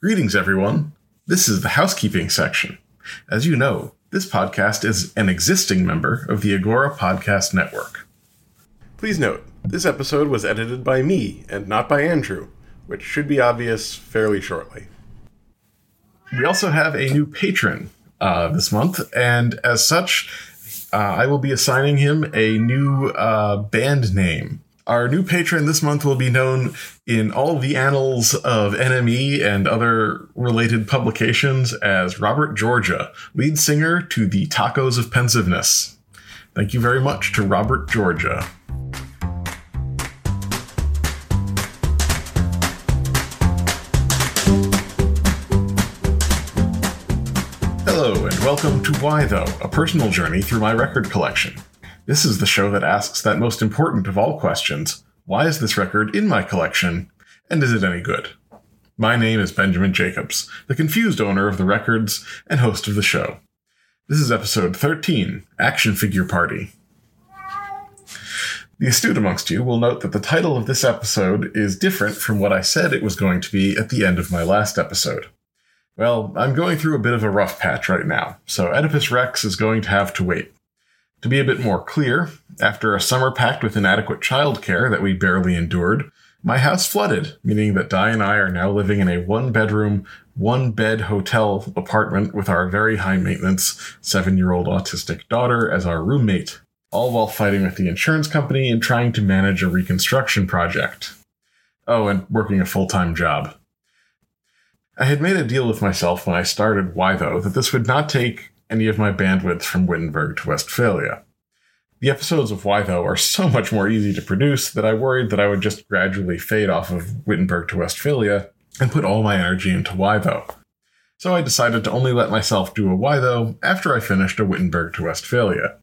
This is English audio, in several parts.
Greetings, everyone. This is the housekeeping section. As you know, this podcast is an existing member of the Agora Podcast Network. Please note, this episode was edited by me and not by Andrew, which should be obvious fairly shortly. We also have a new patron uh, this month, and as such, uh, I will be assigning him a new uh, band name. Our new patron this month will be known in all the annals of NME and other related publications as Robert Georgia, lead singer to the Tacos of Pensiveness. Thank you very much to Robert Georgia. Hello, and welcome to Why Though, a personal journey through my record collection. This is the show that asks that most important of all questions why is this record in my collection, and is it any good? My name is Benjamin Jacobs, the confused owner of the records and host of the show. This is episode 13 Action Figure Party. The astute amongst you will note that the title of this episode is different from what I said it was going to be at the end of my last episode. Well, I'm going through a bit of a rough patch right now, so Oedipus Rex is going to have to wait. To be a bit more clear, after a summer packed with inadequate childcare that we barely endured, my house flooded, meaning that Di and I are now living in a one bedroom, one bed hotel apartment with our very high maintenance seven year old autistic daughter as our roommate, all while fighting with the insurance company and trying to manage a reconstruction project. Oh, and working a full time job. I had made a deal with myself when I started Why Though that this would not take any of my bandwidth from Wittenberg to Westphalia. The episodes of Why Though are so much more easy to produce that I worried that I would just gradually fade off of Wittenberg to Westphalia and put all my energy into Why Though. So I decided to only let myself do a Why Though after I finished a Wittenberg to Westphalia.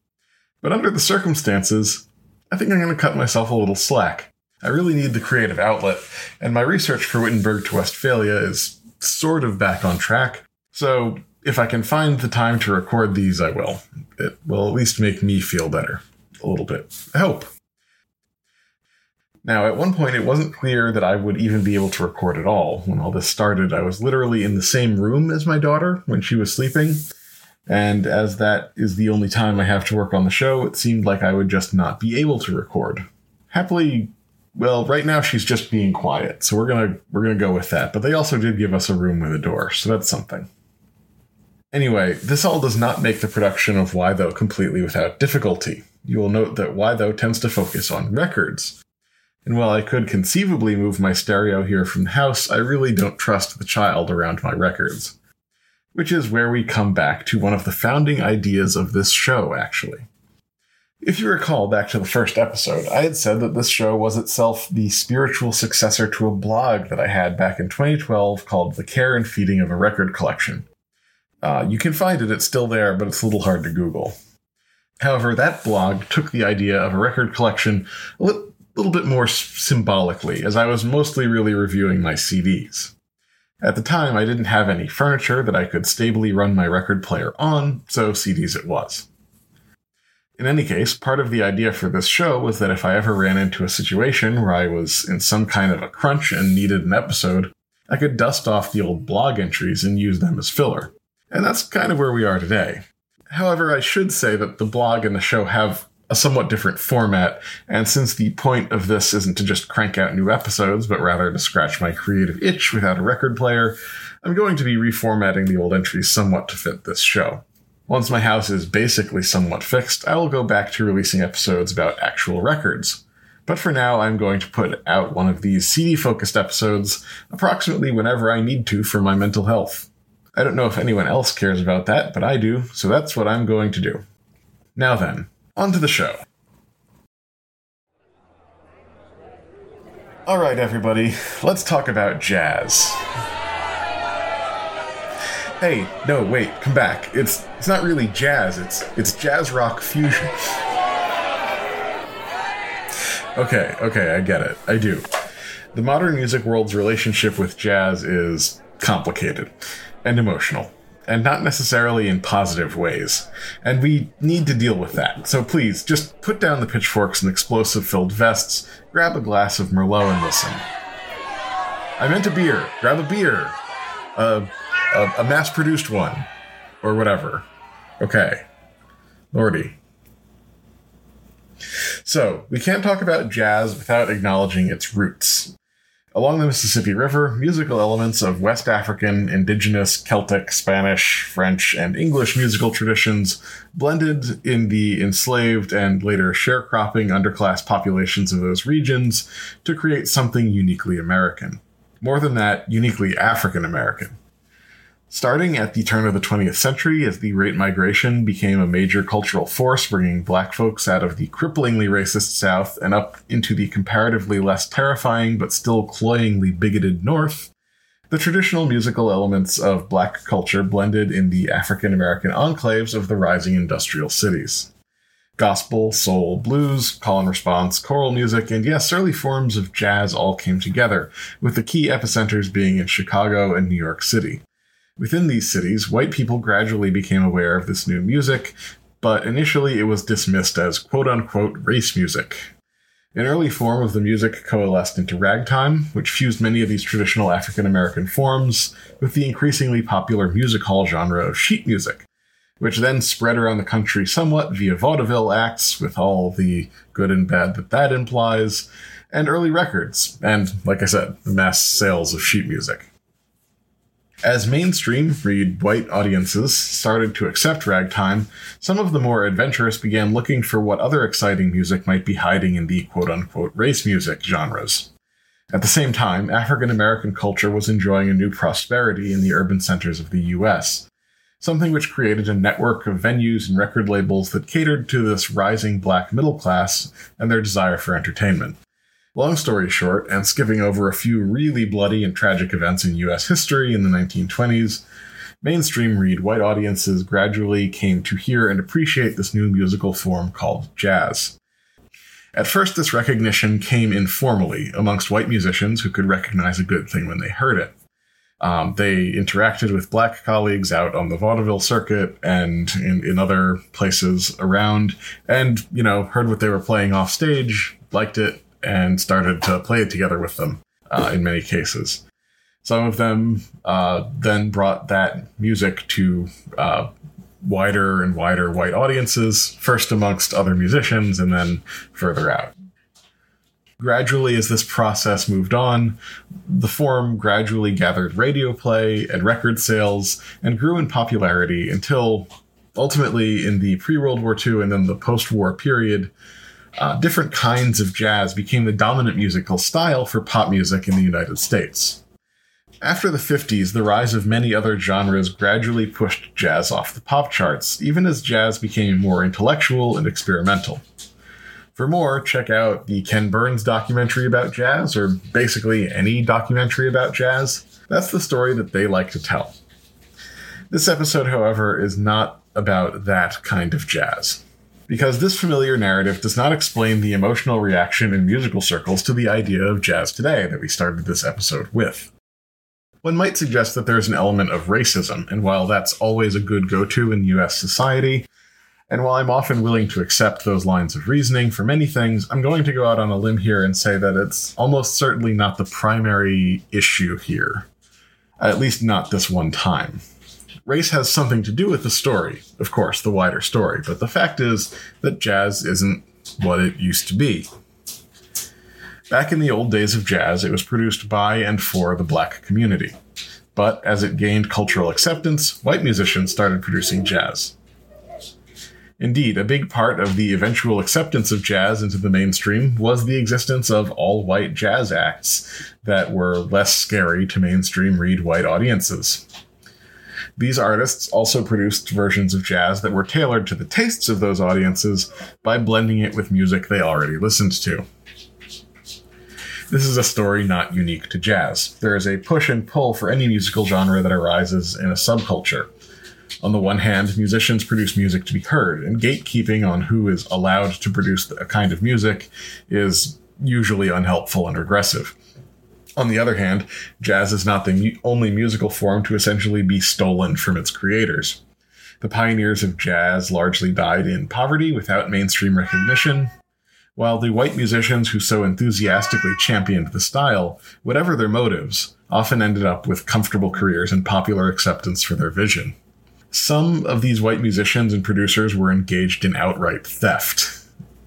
But under the circumstances, I think I'm going to cut myself a little slack. I really need the creative outlet, and my research for Wittenberg to Westphalia is sort of back on track. So if I can find the time to record these, I will. It will at least make me feel better. A little bit. I hope. Now, at one point, it wasn't clear that I would even be able to record at all. When all this started, I was literally in the same room as my daughter when she was sleeping. And as that is the only time I have to work on the show, it seemed like I would just not be able to record. Happily, well, right now she's just being quiet, so we're gonna we're gonna go with that. But they also did give us a room with a door, so that's something. Anyway, this all does not make the production of Why Though completely without difficulty. You will note that Why Though tends to focus on records. And while I could conceivably move my stereo here from the house, I really don't trust the child around my records. Which is where we come back to one of the founding ideas of this show, actually. If you recall back to the first episode, I had said that this show was itself the spiritual successor to a blog that I had back in 2012 called The Care and Feeding of a Record Collection. Uh, you can find it, it's still there, but it's a little hard to Google. However, that blog took the idea of a record collection a li- little bit more s- symbolically, as I was mostly really reviewing my CDs. At the time, I didn't have any furniture that I could stably run my record player on, so CDs it was. In any case, part of the idea for this show was that if I ever ran into a situation where I was in some kind of a crunch and needed an episode, I could dust off the old blog entries and use them as filler. And that's kind of where we are today. However, I should say that the blog and the show have a somewhat different format, and since the point of this isn't to just crank out new episodes, but rather to scratch my creative itch without a record player, I'm going to be reformatting the old entries somewhat to fit this show. Once my house is basically somewhat fixed, I will go back to releasing episodes about actual records. But for now, I'm going to put out one of these CD focused episodes approximately whenever I need to for my mental health. I don't know if anyone else cares about that, but I do, so that's what I'm going to do. Now then, on to the show. All right, everybody, let's talk about jazz. Hey, no, wait, come back. It's it's not really jazz. It's it's jazz rock fusion. Okay, okay, I get it. I do. The modern music world's relationship with jazz is complicated and emotional, and not necessarily in positive ways. And we need to deal with that. So please, just put down the pitchforks and explosive filled vests, grab a glass of Merlot, and listen. I meant a beer. Grab a beer. A, a, mass produced one. Or whatever. Okay. Lordy. So, we can't talk about jazz without acknowledging its roots. Along the Mississippi River, musical elements of West African, indigenous, Celtic, Spanish, French, and English musical traditions blended in the enslaved and later sharecropping underclass populations of those regions to create something uniquely American. More than that, uniquely African American. Starting at the turn of the 20th century, as the Great Migration became a major cultural force, bringing black folks out of the cripplingly racist South and up into the comparatively less terrifying but still cloyingly bigoted North, the traditional musical elements of black culture blended in the African American enclaves of the rising industrial cities. Gospel, soul, blues, call and response, choral music, and yes, early forms of jazz all came together, with the key epicenters being in Chicago and New York City. Within these cities, white people gradually became aware of this new music, but initially it was dismissed as quote unquote race music. An early form of the music coalesced into ragtime, which fused many of these traditional African American forms with the increasingly popular music hall genre of sheet music, which then spread around the country somewhat via vaudeville acts, with all the good and bad that that implies, and early records, and, like I said, the mass sales of sheet music. As mainstream, read white audiences started to accept ragtime, some of the more adventurous began looking for what other exciting music might be hiding in the quote unquote race music genres. At the same time, African American culture was enjoying a new prosperity in the urban centers of the US, something which created a network of venues and record labels that catered to this rising black middle class and their desire for entertainment. Long story short, and skipping over a few really bloody and tragic events in US history in the 1920s, mainstream read white audiences gradually came to hear and appreciate this new musical form called jazz. At first, this recognition came informally amongst white musicians who could recognize a good thing when they heard it. Um, they interacted with black colleagues out on the vaudeville circuit and in, in other places around, and, you know, heard what they were playing off stage, liked it, and started to play it together with them uh, in many cases. Some of them uh, then brought that music to uh, wider and wider white audiences, first amongst other musicians and then further out. Gradually, as this process moved on, the form gradually gathered radio play and record sales and grew in popularity until ultimately in the pre World War II and then the post war period, uh, different kinds of jazz became the dominant musical style for pop music in the United States. After the 50s, the rise of many other genres gradually pushed jazz off the pop charts, even as jazz became more intellectual and experimental. For more, check out the Ken Burns documentary about jazz, or basically any documentary about jazz. That's the story that they like to tell. This episode, however, is not about that kind of jazz because this familiar narrative does not explain the emotional reaction in musical circles to the idea of jazz today that we started this episode with. One might suggest that there's an element of racism, and while that's always a good go to in US society, and while I'm often willing to accept those lines of reasoning for many things, I'm going to go out on a limb here and say that it's almost certainly not the primary issue here. At least not this one time race has something to do with the story, of course, the wider story, but the fact is that jazz isn't what it used to be. Back in the old days of jazz, it was produced by and for the black community. But as it gained cultural acceptance, white musicians started producing jazz. Indeed, a big part of the eventual acceptance of jazz into the mainstream was the existence of all white jazz acts that were less scary to mainstream read white audiences. These artists also produced versions of jazz that were tailored to the tastes of those audiences by blending it with music they already listened to. This is a story not unique to jazz. There is a push and pull for any musical genre that arises in a subculture. On the one hand, musicians produce music to be heard, and gatekeeping on who is allowed to produce a kind of music is usually unhelpful and regressive. On the other hand, jazz is not the mu- only musical form to essentially be stolen from its creators. The pioneers of jazz largely died in poverty without mainstream recognition, while the white musicians who so enthusiastically championed the style, whatever their motives, often ended up with comfortable careers and popular acceptance for their vision. Some of these white musicians and producers were engaged in outright theft.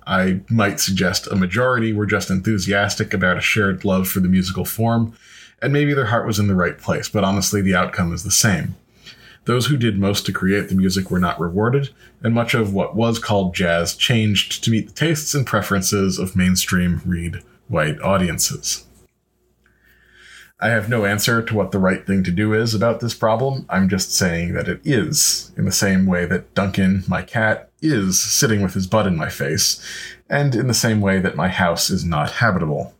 I might suggest a majority were just enthusiastic about a shared love for the musical form, and maybe their heart was in the right place, but honestly, the outcome is the same. Those who did most to create the music were not rewarded, and much of what was called jazz changed to meet the tastes and preferences of mainstream read white audiences. I have no answer to what the right thing to do is about this problem. I'm just saying that it is, in the same way that Duncan, my cat, is sitting with his butt in my face, and in the same way that my house is not habitable.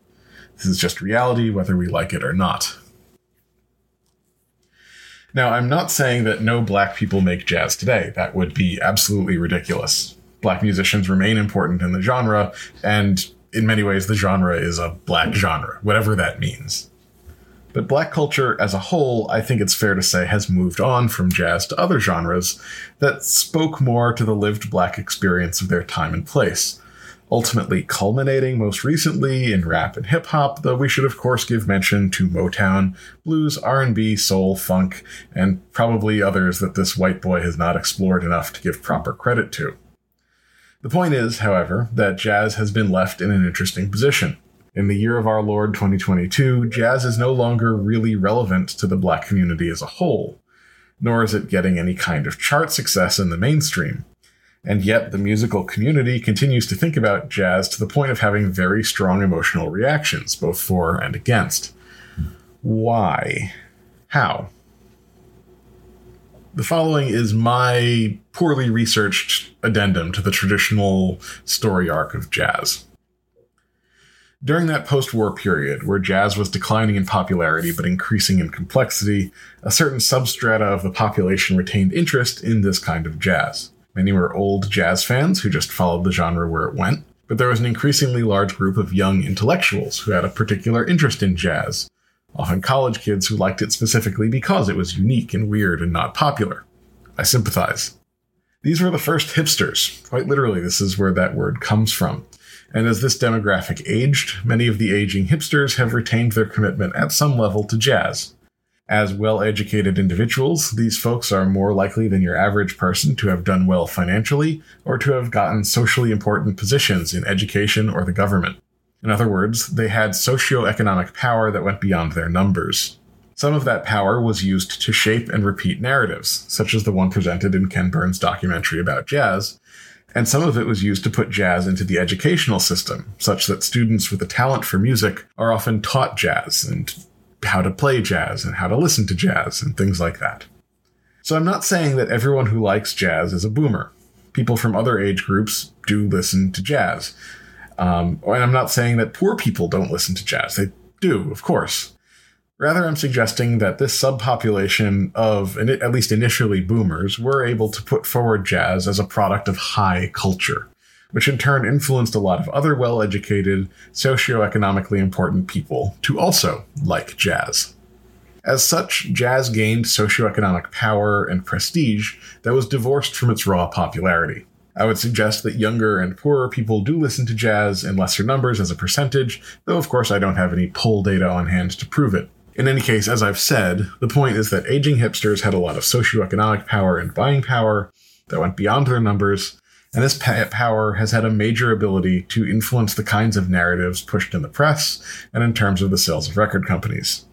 This is just reality, whether we like it or not. Now, I'm not saying that no black people make jazz today. That would be absolutely ridiculous. Black musicians remain important in the genre, and in many ways, the genre is a black genre, whatever that means. But black culture as a whole, I think it's fair to say, has moved on from jazz to other genres that spoke more to the lived black experience of their time and place ultimately culminating most recently in rap and hip hop, though we should of course give mention to Motown, blues, R&B, soul, funk, and probably others that this white boy has not explored enough to give proper credit to. The point is, however, that jazz has been left in an interesting position. In the year of our Lord 2022, jazz is no longer really relevant to the black community as a whole, nor is it getting any kind of chart success in the mainstream. And yet, the musical community continues to think about jazz to the point of having very strong emotional reactions, both for and against. Why? How? The following is my poorly researched addendum to the traditional story arc of jazz. During that post war period, where jazz was declining in popularity but increasing in complexity, a certain substrata of the population retained interest in this kind of jazz. Many were old jazz fans who just followed the genre where it went, but there was an increasingly large group of young intellectuals who had a particular interest in jazz, often college kids who liked it specifically because it was unique and weird and not popular. I sympathize. These were the first hipsters. Quite literally, this is where that word comes from. And as this demographic aged, many of the aging hipsters have retained their commitment at some level to jazz. As well educated individuals, these folks are more likely than your average person to have done well financially or to have gotten socially important positions in education or the government. In other words, they had socio-economic power that went beyond their numbers. Some of that power was used to shape and repeat narratives, such as the one presented in Ken Burns' documentary about jazz, and some of it was used to put jazz into the educational system, such that students with a talent for music are often taught jazz and how to play jazz and how to listen to jazz and things like that. So I'm not saying that everyone who likes jazz is a boomer. People from other age groups do listen to jazz. Um, and I'm not saying that poor people don't listen to jazz. They do, of course. Rather, I'm suggesting that this subpopulation of, at least initially, boomers were able to put forward jazz as a product of high culture which in turn influenced a lot of other well educated, socioeconomically important people to also like jazz. As such, jazz gained socioeconomic power and prestige that was divorced from its raw popularity. I would suggest that younger and poorer people do listen to jazz in lesser numbers as a percentage, though of course I don't have any poll data on hand to prove it. In any case, as I've said, the point is that aging hipsters had a lot of socioeconomic power and buying power that went beyond their numbers, and this power has had a major ability to influence the kinds of narratives pushed in the press and in terms of the sales of record companies.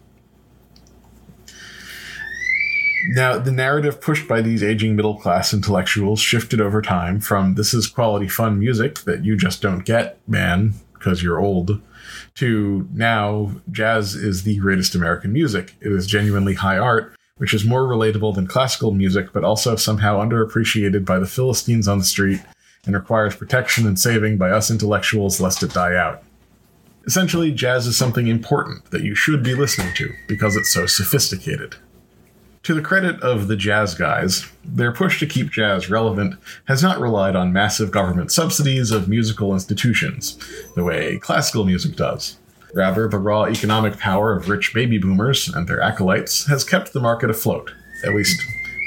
Now, the narrative pushed by these aging middle class intellectuals shifted over time from this is quality fun music that you just don't get, man, because you're old, to now jazz is the greatest American music. It is genuinely high art which is more relatable than classical music, but also somehow underappreciated by the Philistines on the street and requires protection and saving by us intellectuals lest it die out. Essentially, jazz is something important that you should be listening to because it's so sophisticated. To the credit of the jazz guys, their push to keep jazz relevant has not relied on massive government subsidies of musical institutions, the way classical music does. Rather, the raw economic power of rich baby boomers and their acolytes has kept the market afloat, at least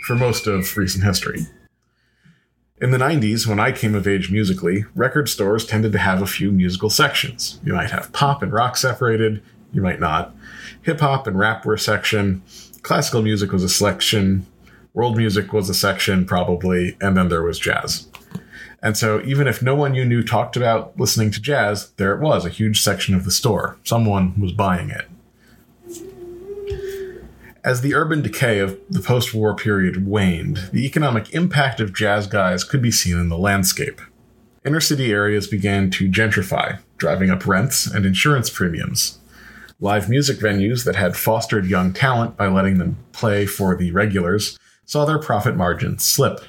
for most of recent history. In the 90s, when I came of age musically, record stores tended to have a few musical sections. You might have pop and rock separated, you might not. Hip hop and rap were a section, classical music was a section, world music was a section, probably, and then there was jazz. And so, even if no one you knew talked about listening to jazz, there it was, a huge section of the store. Someone was buying it. As the urban decay of the post war period waned, the economic impact of jazz guys could be seen in the landscape. Inner city areas began to gentrify, driving up rents and insurance premiums. Live music venues that had fostered young talent by letting them play for the regulars saw their profit margins slip.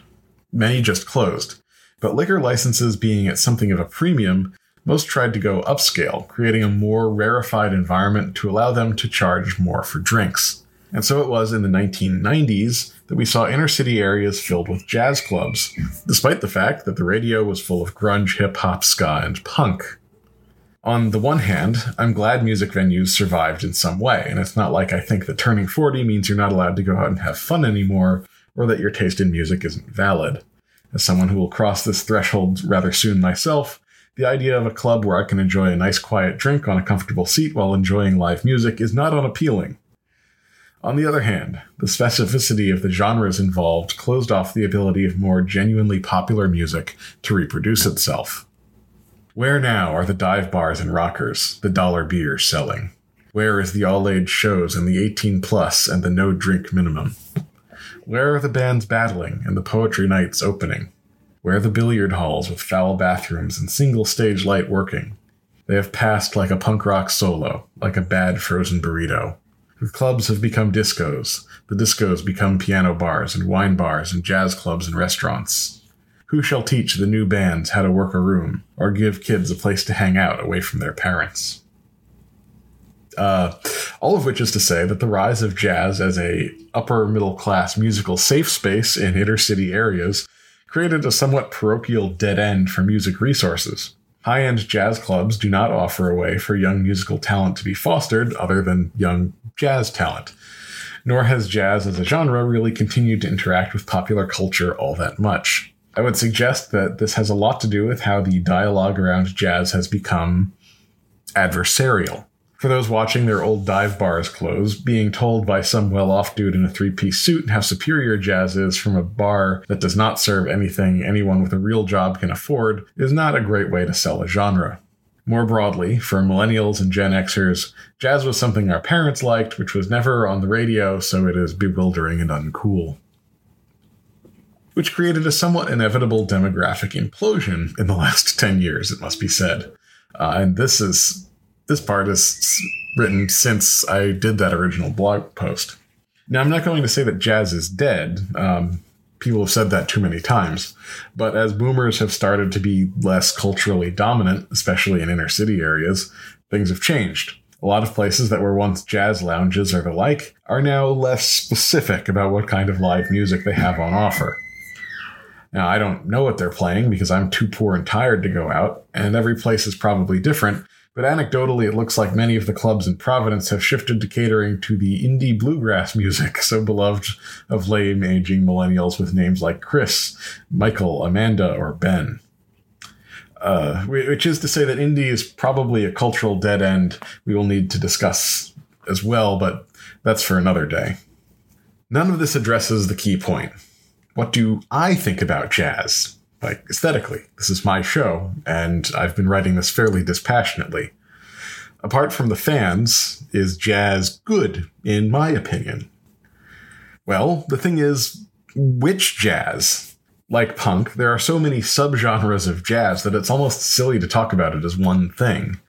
Many just closed, but liquor licenses being at something of a premium, most tried to go upscale, creating a more rarefied environment to allow them to charge more for drinks. And so it was in the 1990s that we saw inner city areas filled with jazz clubs, despite the fact that the radio was full of grunge, hip hop, ska, and punk. On the one hand, I'm glad music venues survived in some way, and it's not like I think that turning 40 means you're not allowed to go out and have fun anymore, or that your taste in music isn't valid. As someone who will cross this threshold rather soon myself, the idea of a club where I can enjoy a nice quiet drink on a comfortable seat while enjoying live music is not unappealing. On the other hand, the specificity of the genres involved closed off the ability of more genuinely popular music to reproduce itself. Where now are the dive bars and rockers, the dollar beer selling? Where is the all age shows and the 18 plus and the no drink minimum? Where are the bands battling and the poetry nights opening? Where the billiard halls with foul bathrooms and single stage light working? They have passed like a punk rock solo, like a bad frozen burrito. The clubs have become discos. The discos become piano bars and wine bars and jazz clubs and restaurants. Who shall teach the new bands how to work a room or give kids a place to hang out away from their parents? Uh, all of which is to say that the rise of jazz as a upper middle class musical safe space in inner city areas created a somewhat parochial dead end for music resources. High end jazz clubs do not offer a way for young musical talent to be fostered other than young jazz talent. Nor has jazz as a genre really continued to interact with popular culture all that much. I would suggest that this has a lot to do with how the dialogue around jazz has become adversarial for those watching their old dive bars close, being told by some well off dude in a three piece suit how superior jazz is from a bar that does not serve anything anyone with a real job can afford is not a great way to sell a genre. More broadly, for millennials and Gen Xers, jazz was something our parents liked, which was never on the radio, so it is bewildering and uncool. Which created a somewhat inevitable demographic implosion in the last 10 years, it must be said. Uh, and this is this part is written since I did that original blog post. Now, I'm not going to say that jazz is dead. Um, people have said that too many times. But as boomers have started to be less culturally dominant, especially in inner city areas, things have changed. A lot of places that were once jazz lounges or the like are now less specific about what kind of live music they have on offer. Now, I don't know what they're playing because I'm too poor and tired to go out, and every place is probably different, but anecdotally, it looks like many of the clubs in Providence have shifted to catering to the indie bluegrass music so beloved of lame aging millennials with names like Chris, Michael, Amanda, or Ben. Uh, which is to say that indie is probably a cultural dead end we will need to discuss as well, but that's for another day. None of this addresses the key point. What do I think about jazz? like aesthetically. This is my show, and I've been writing this fairly dispassionately. Apart from the fans, is jazz good, in my opinion? Well, the thing is, which jazz? Like punk, there are so many subgenres of jazz that it's almost silly to talk about it as one thing.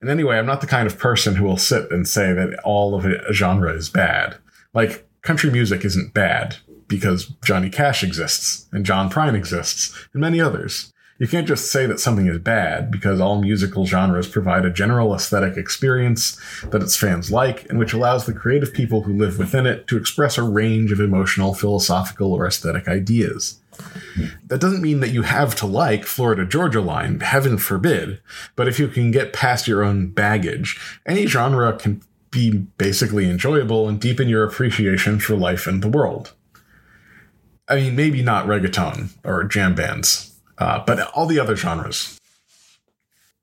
And anyway, I'm not the kind of person who will sit and say that all of a genre is bad. Like, country music isn't bad because Johnny Cash exists and John Prine exists and many others. You can't just say that something is bad because all musical genres provide a general aesthetic experience that its fans like and which allows the creative people who live within it to express a range of emotional, philosophical, or aesthetic ideas. That doesn't mean that you have to like Florida Georgia Line, heaven forbid, but if you can get past your own baggage, any genre can be basically enjoyable and deepen your appreciation for life and the world. I mean, maybe not reggaeton or jam bands, uh, but all the other genres.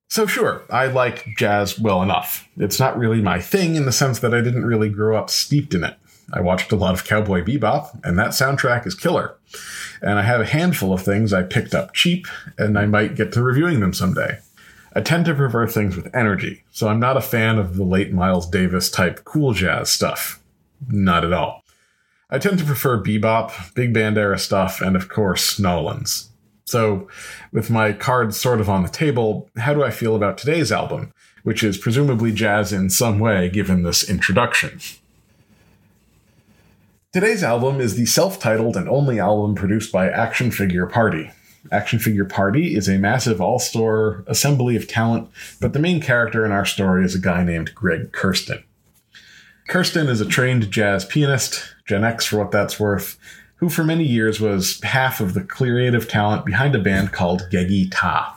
So, sure, I like jazz well enough. It's not really my thing in the sense that I didn't really grow up steeped in it. I watched a lot of Cowboy Bebop, and that soundtrack is killer. And I have a handful of things I picked up cheap, and I might get to reviewing them someday. I tend to prefer things with energy, so I'm not a fan of the late Miles Davis type cool jazz stuff. Not at all. I tend to prefer bebop, big band era stuff, and of course, Nolans. So, with my cards sort of on the table, how do I feel about today's album, which is presumably jazz in some way given this introduction? Today's album is the self titled and only album produced by Action Figure Party. Action Figure Party is a massive all star assembly of talent, but the main character in our story is a guy named Greg Kurstin. Kurstin is a trained jazz pianist, Gen X for what that's worth, who for many years was half of the creative talent behind a band called Geggy Tah.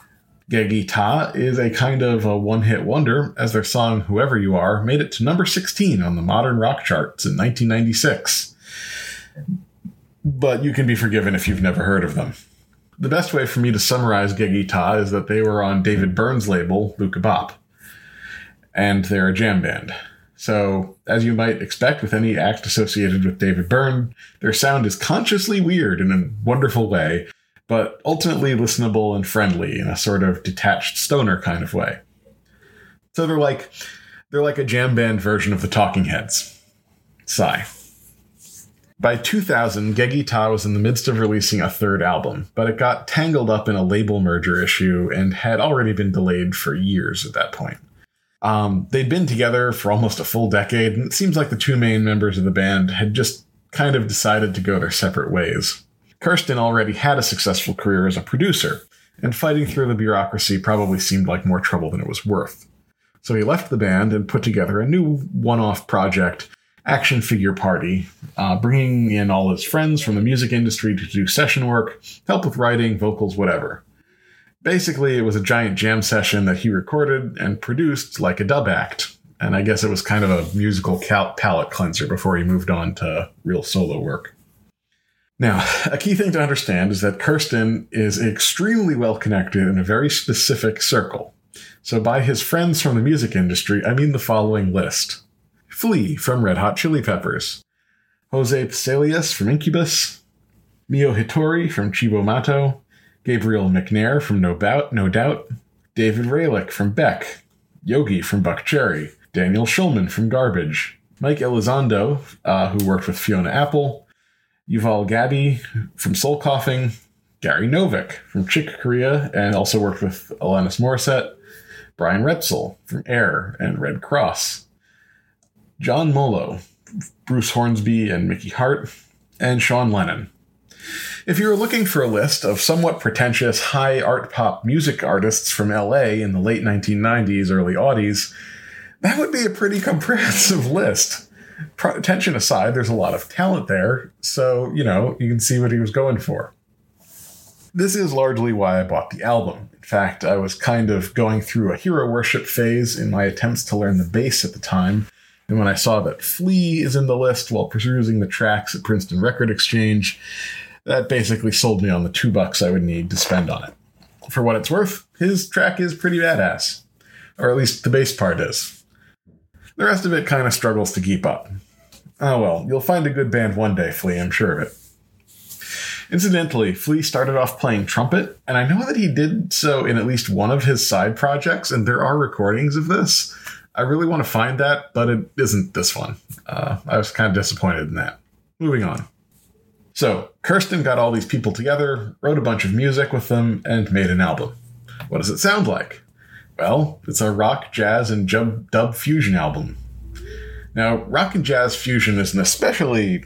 Geggy Tah is a kind of a one hit wonder, as their song Whoever You Are made it to number 16 on the modern rock charts in 1996. But you can be forgiven if you've never heard of them. The best way for me to summarize Geggy Tah is that they were on David Byrne's label, Luaka Bop, and they're a jam band. So, as you might expect with any act associated with David Byrne, their sound is consciously weird in a wonderful way, but ultimately listenable and friendly in a sort of detached stoner kind of way. So they're like they're like a jam band version of the Talking Heads. Sigh. By 2000, Geggy Tah was in the midst of releasing a third album, but it got tangled up in a label merger issue and had already been delayed for years at that point. Um, they'd been together for almost a full decade, and it seems like the two main members of the band had just kind of decided to go their separate ways. Kurstin already had a successful career as a producer, and fighting through the bureaucracy probably seemed like more trouble than it was worth. So he left the band and put together a new one off project, Action Figure Party, uh, bringing in all his friends from the music industry to do session work, help with writing, vocals, whatever. Basically, it was a giant jam session that he recorded and produced like a dub act. And I guess it was kind of a musical cal- palate cleanser before he moved on to real solo work. Now, a key thing to understand is that Kurstin is extremely well connected in a very specific circle. So, by his friends from the music industry, I mean the following list Flea from Red Hot Chili Peppers, Jose Pasillas from Incubus, Miho Hatori from Cibo Matto, Gabrial McNair from No Bout, No Doubt, David Ralicke from Beck, Yogi from Buckcherry, Daniel Shulman from Garbage, Mike Elizondo, uh, who worked with Fiona Apple, Yuval Gabay from Soul Coughing, Gary Novak from Chick Corea and also worked with Alanis Morissette, Brian Reitzell from Air and Redd Kross, John Molo, Bruce Hornsby and Mickey Hart, and Sean Lennon. If you were looking for a list of somewhat pretentious high art pop music artists from LA in the late 1990s, early aughties, that would be a pretty comprehensive list. Pretension aside, there's a lot of talent there, so, you know, you can see what he was going for. This is largely why I bought the album. In fact, I was kind of going through a hero worship phase in my attempts to learn the bass at the time, and when I saw that Flea is in the list while perusing the tracks at Princeton Record Exchange, that basically sold me on the two bucks I would need to spend on it. For what it's worth, his track is pretty badass. Or at least the bass part is. The rest of it kind of struggles to keep up. Oh well, you'll find a good band one day, Flea, I'm sure of it. Incidentally, Flea started off playing trumpet, and I know that he did so in at least one of his side projects, and there are recordings of this. I really want to find that, but it isn't this one. Uh, I was kind of disappointed in that. Moving on. So, Kurstin got all these people together, wrote a bunch of music with them, and made an album. What does it sound like? Well, it's a rock, jazz, and dub fusion album. Now, rock and jazz fusion is an especially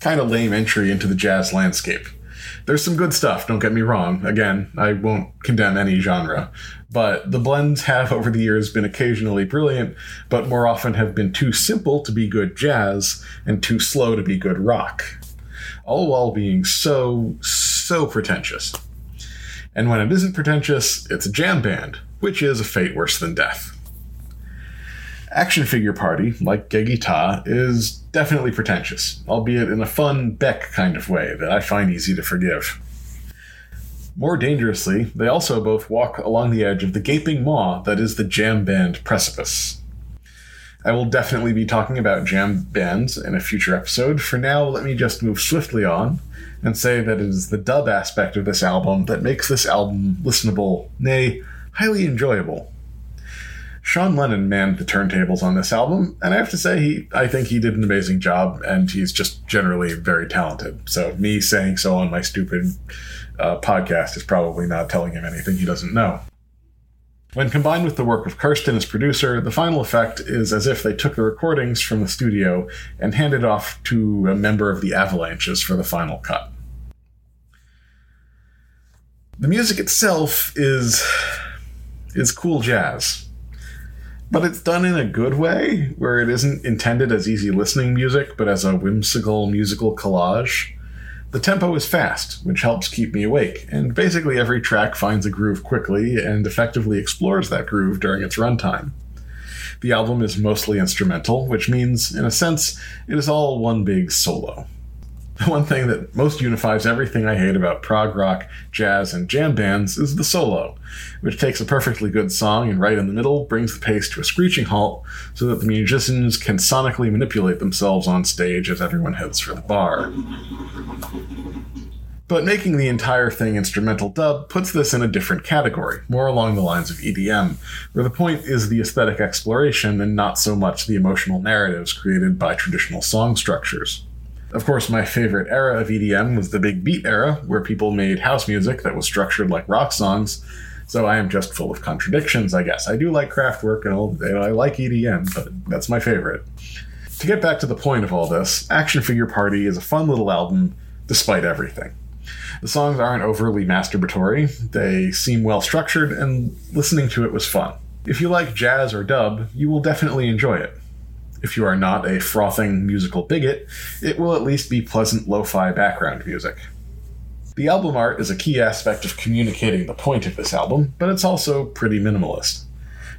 kind of lame entry into the jazz landscape. There's some good stuff, don't get me wrong. Again, I won't condemn any genre. But the blends have over the years been occasionally brilliant, but more often have been too simple to be good jazz and too slow to be good rock. All while being so, so pretentious. And when it isn't pretentious, it's a jam band, which is a fate worse than death. Action Figure Party, like Geggy Tah, is definitely pretentious, albeit in a fun Beck kind of way that I find easy to forgive. More dangerously, they also both walk along the edge of the gaping maw that is the jam band precipice. I will definitely be talking about jam bands in a future episode. For now, let me just move swiftly on and say that it is the dub aspect of this album that makes this album listenable, nay, highly enjoyable. Sean Lennon manned the turntables on this album, and I have to say, he I think he did an amazing job, and he's just generally very talented. So me saying so on my stupid uh, podcast is probably not telling him anything he doesn't know. When combined with the work of Kurstin as producer, the final effect is as if they took the recordings from the studio and handed off to a member of the Avalanches for the final cut. The music itself is is cool jazz but it's done in a good way where it isn't intended as easy listening music but as a whimsical musical collage. The tempo is fast which helps keep me awake and basically every track finds a groove quickly and effectively explores that groove during its runtime. The album is mostly instrumental which means in a sense it is all one big solo the one thing that most unifies everything I hate about prog rock, jazz, and jam bands is the solo, which takes a perfectly good song and right in the middle brings the pace to a screeching halt so that the musicians can sonically manipulate themselves on stage as everyone heads for the bar. But making the entire thing instrumental dub puts this in a different category, more along the lines of EDM, where the point is the aesthetic exploration and not so much the emotional narratives created by traditional song structures. Of course, my favorite era of EDM was the big beat era, where people made house music that was structured like rock songs. So I am just full of contradictions, I guess. I do like Kraftwerk and, all, and I like EDM, but that's my favorite. To get back to the point of all this, Action Figure Party is a fun little album, despite everything. The songs aren't overly masturbatory, they seem well structured, and listening to it was fun. If you like jazz or dub, you will definitely enjoy it. If you are not a frothing musical bigot, it will at least be pleasant lo fi background music. The album art is a key aspect of communicating the point of this album, but it's also pretty minimalist.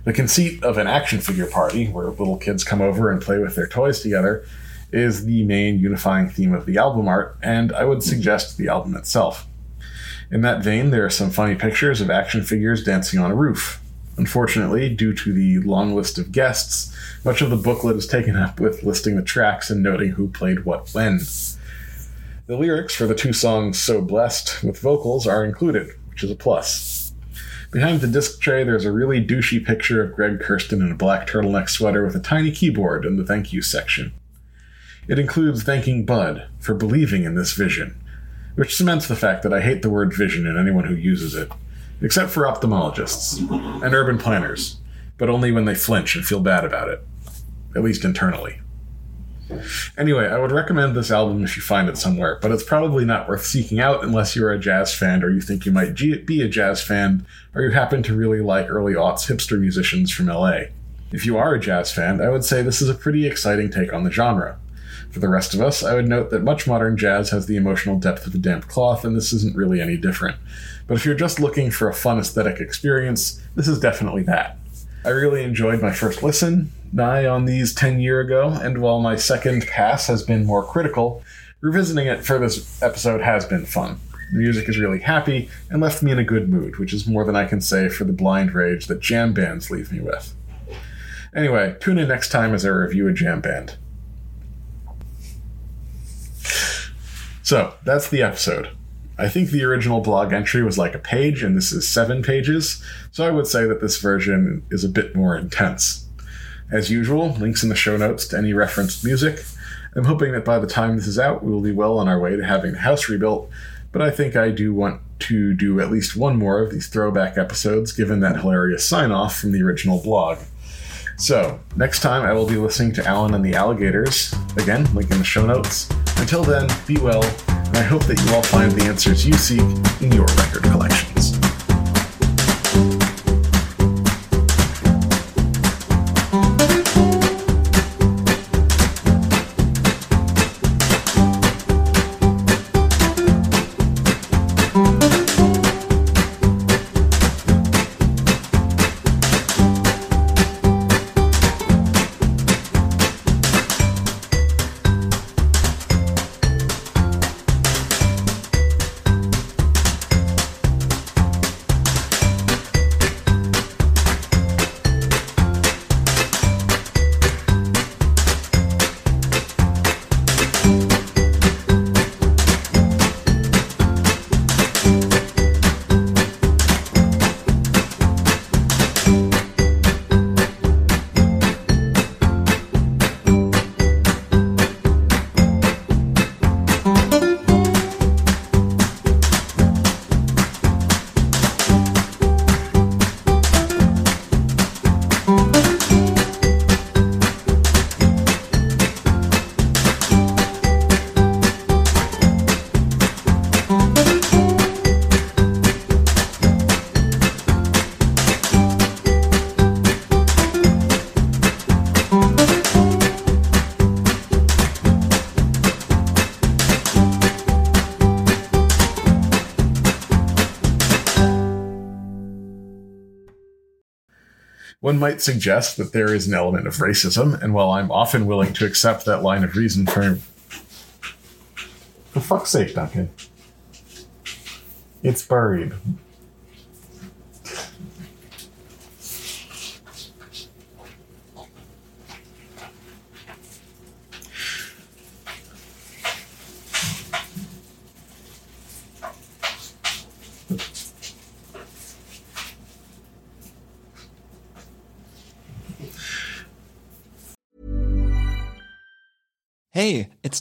The conceit of an action figure party, where little kids come over and play with their toys together, is the main unifying theme of the album art, and I would suggest the album itself. In that vein, there are some funny pictures of action figures dancing on a roof. Unfortunately, due to the long list of guests, much of the booklet is taken up with listing the tracks and noting who played what when. The lyrics for the two songs So Blessed with vocals are included, which is a plus. Behind the disc tray, there's a really douchey picture of Greg Kurstin in a black turtleneck sweater with a tiny keyboard in the thank you section. It includes thanking Bud for believing in this vision, which cements the fact that I hate the word vision in anyone who uses it, except for ophthalmologists and urban planners, but only when they flinch and feel bad about it at least internally. Anyway, I would recommend this album if you find it somewhere, but it's probably not worth seeking out unless you're a jazz fan or you think you might be a jazz fan or you happen to really like early aughts hipster musicians from LA. If you are a jazz fan, I would say this is a pretty exciting take on the genre. For the rest of us, I would note that much modern jazz has the emotional depth of a damp cloth, and this isn't really any different. But if you're just looking for a fun aesthetic experience, this is definitely that. I really enjoyed my first listen, nigh on these 10 year ago, and while my second pass has been more critical, revisiting it for this episode has been fun. The music is really happy and left me in a good mood, which is more than I can say for the blind rage that jam bands leave me with. Anyway, tune in next time as I review a jam band. So, that's the episode. I think the original blog entry was like a page, and this is seven pages, so I would say that this version is a bit more intense. As usual, links in the show notes to any referenced music. I'm hoping that by the time this is out, we will be well on our way to having the house rebuilt, but I think I do want to do at least one more of these throwback episodes given that hilarious sign off from the original blog. So, next time I will be listening to Alan and the Alligators. Again, link in the show notes. Until then, be well I hope that you all find the answers you seek in your record collections. Might suggest that there is an element of racism, and while I'm often willing to accept that line of reason for. For fuck's sake, Duncan. It's buried.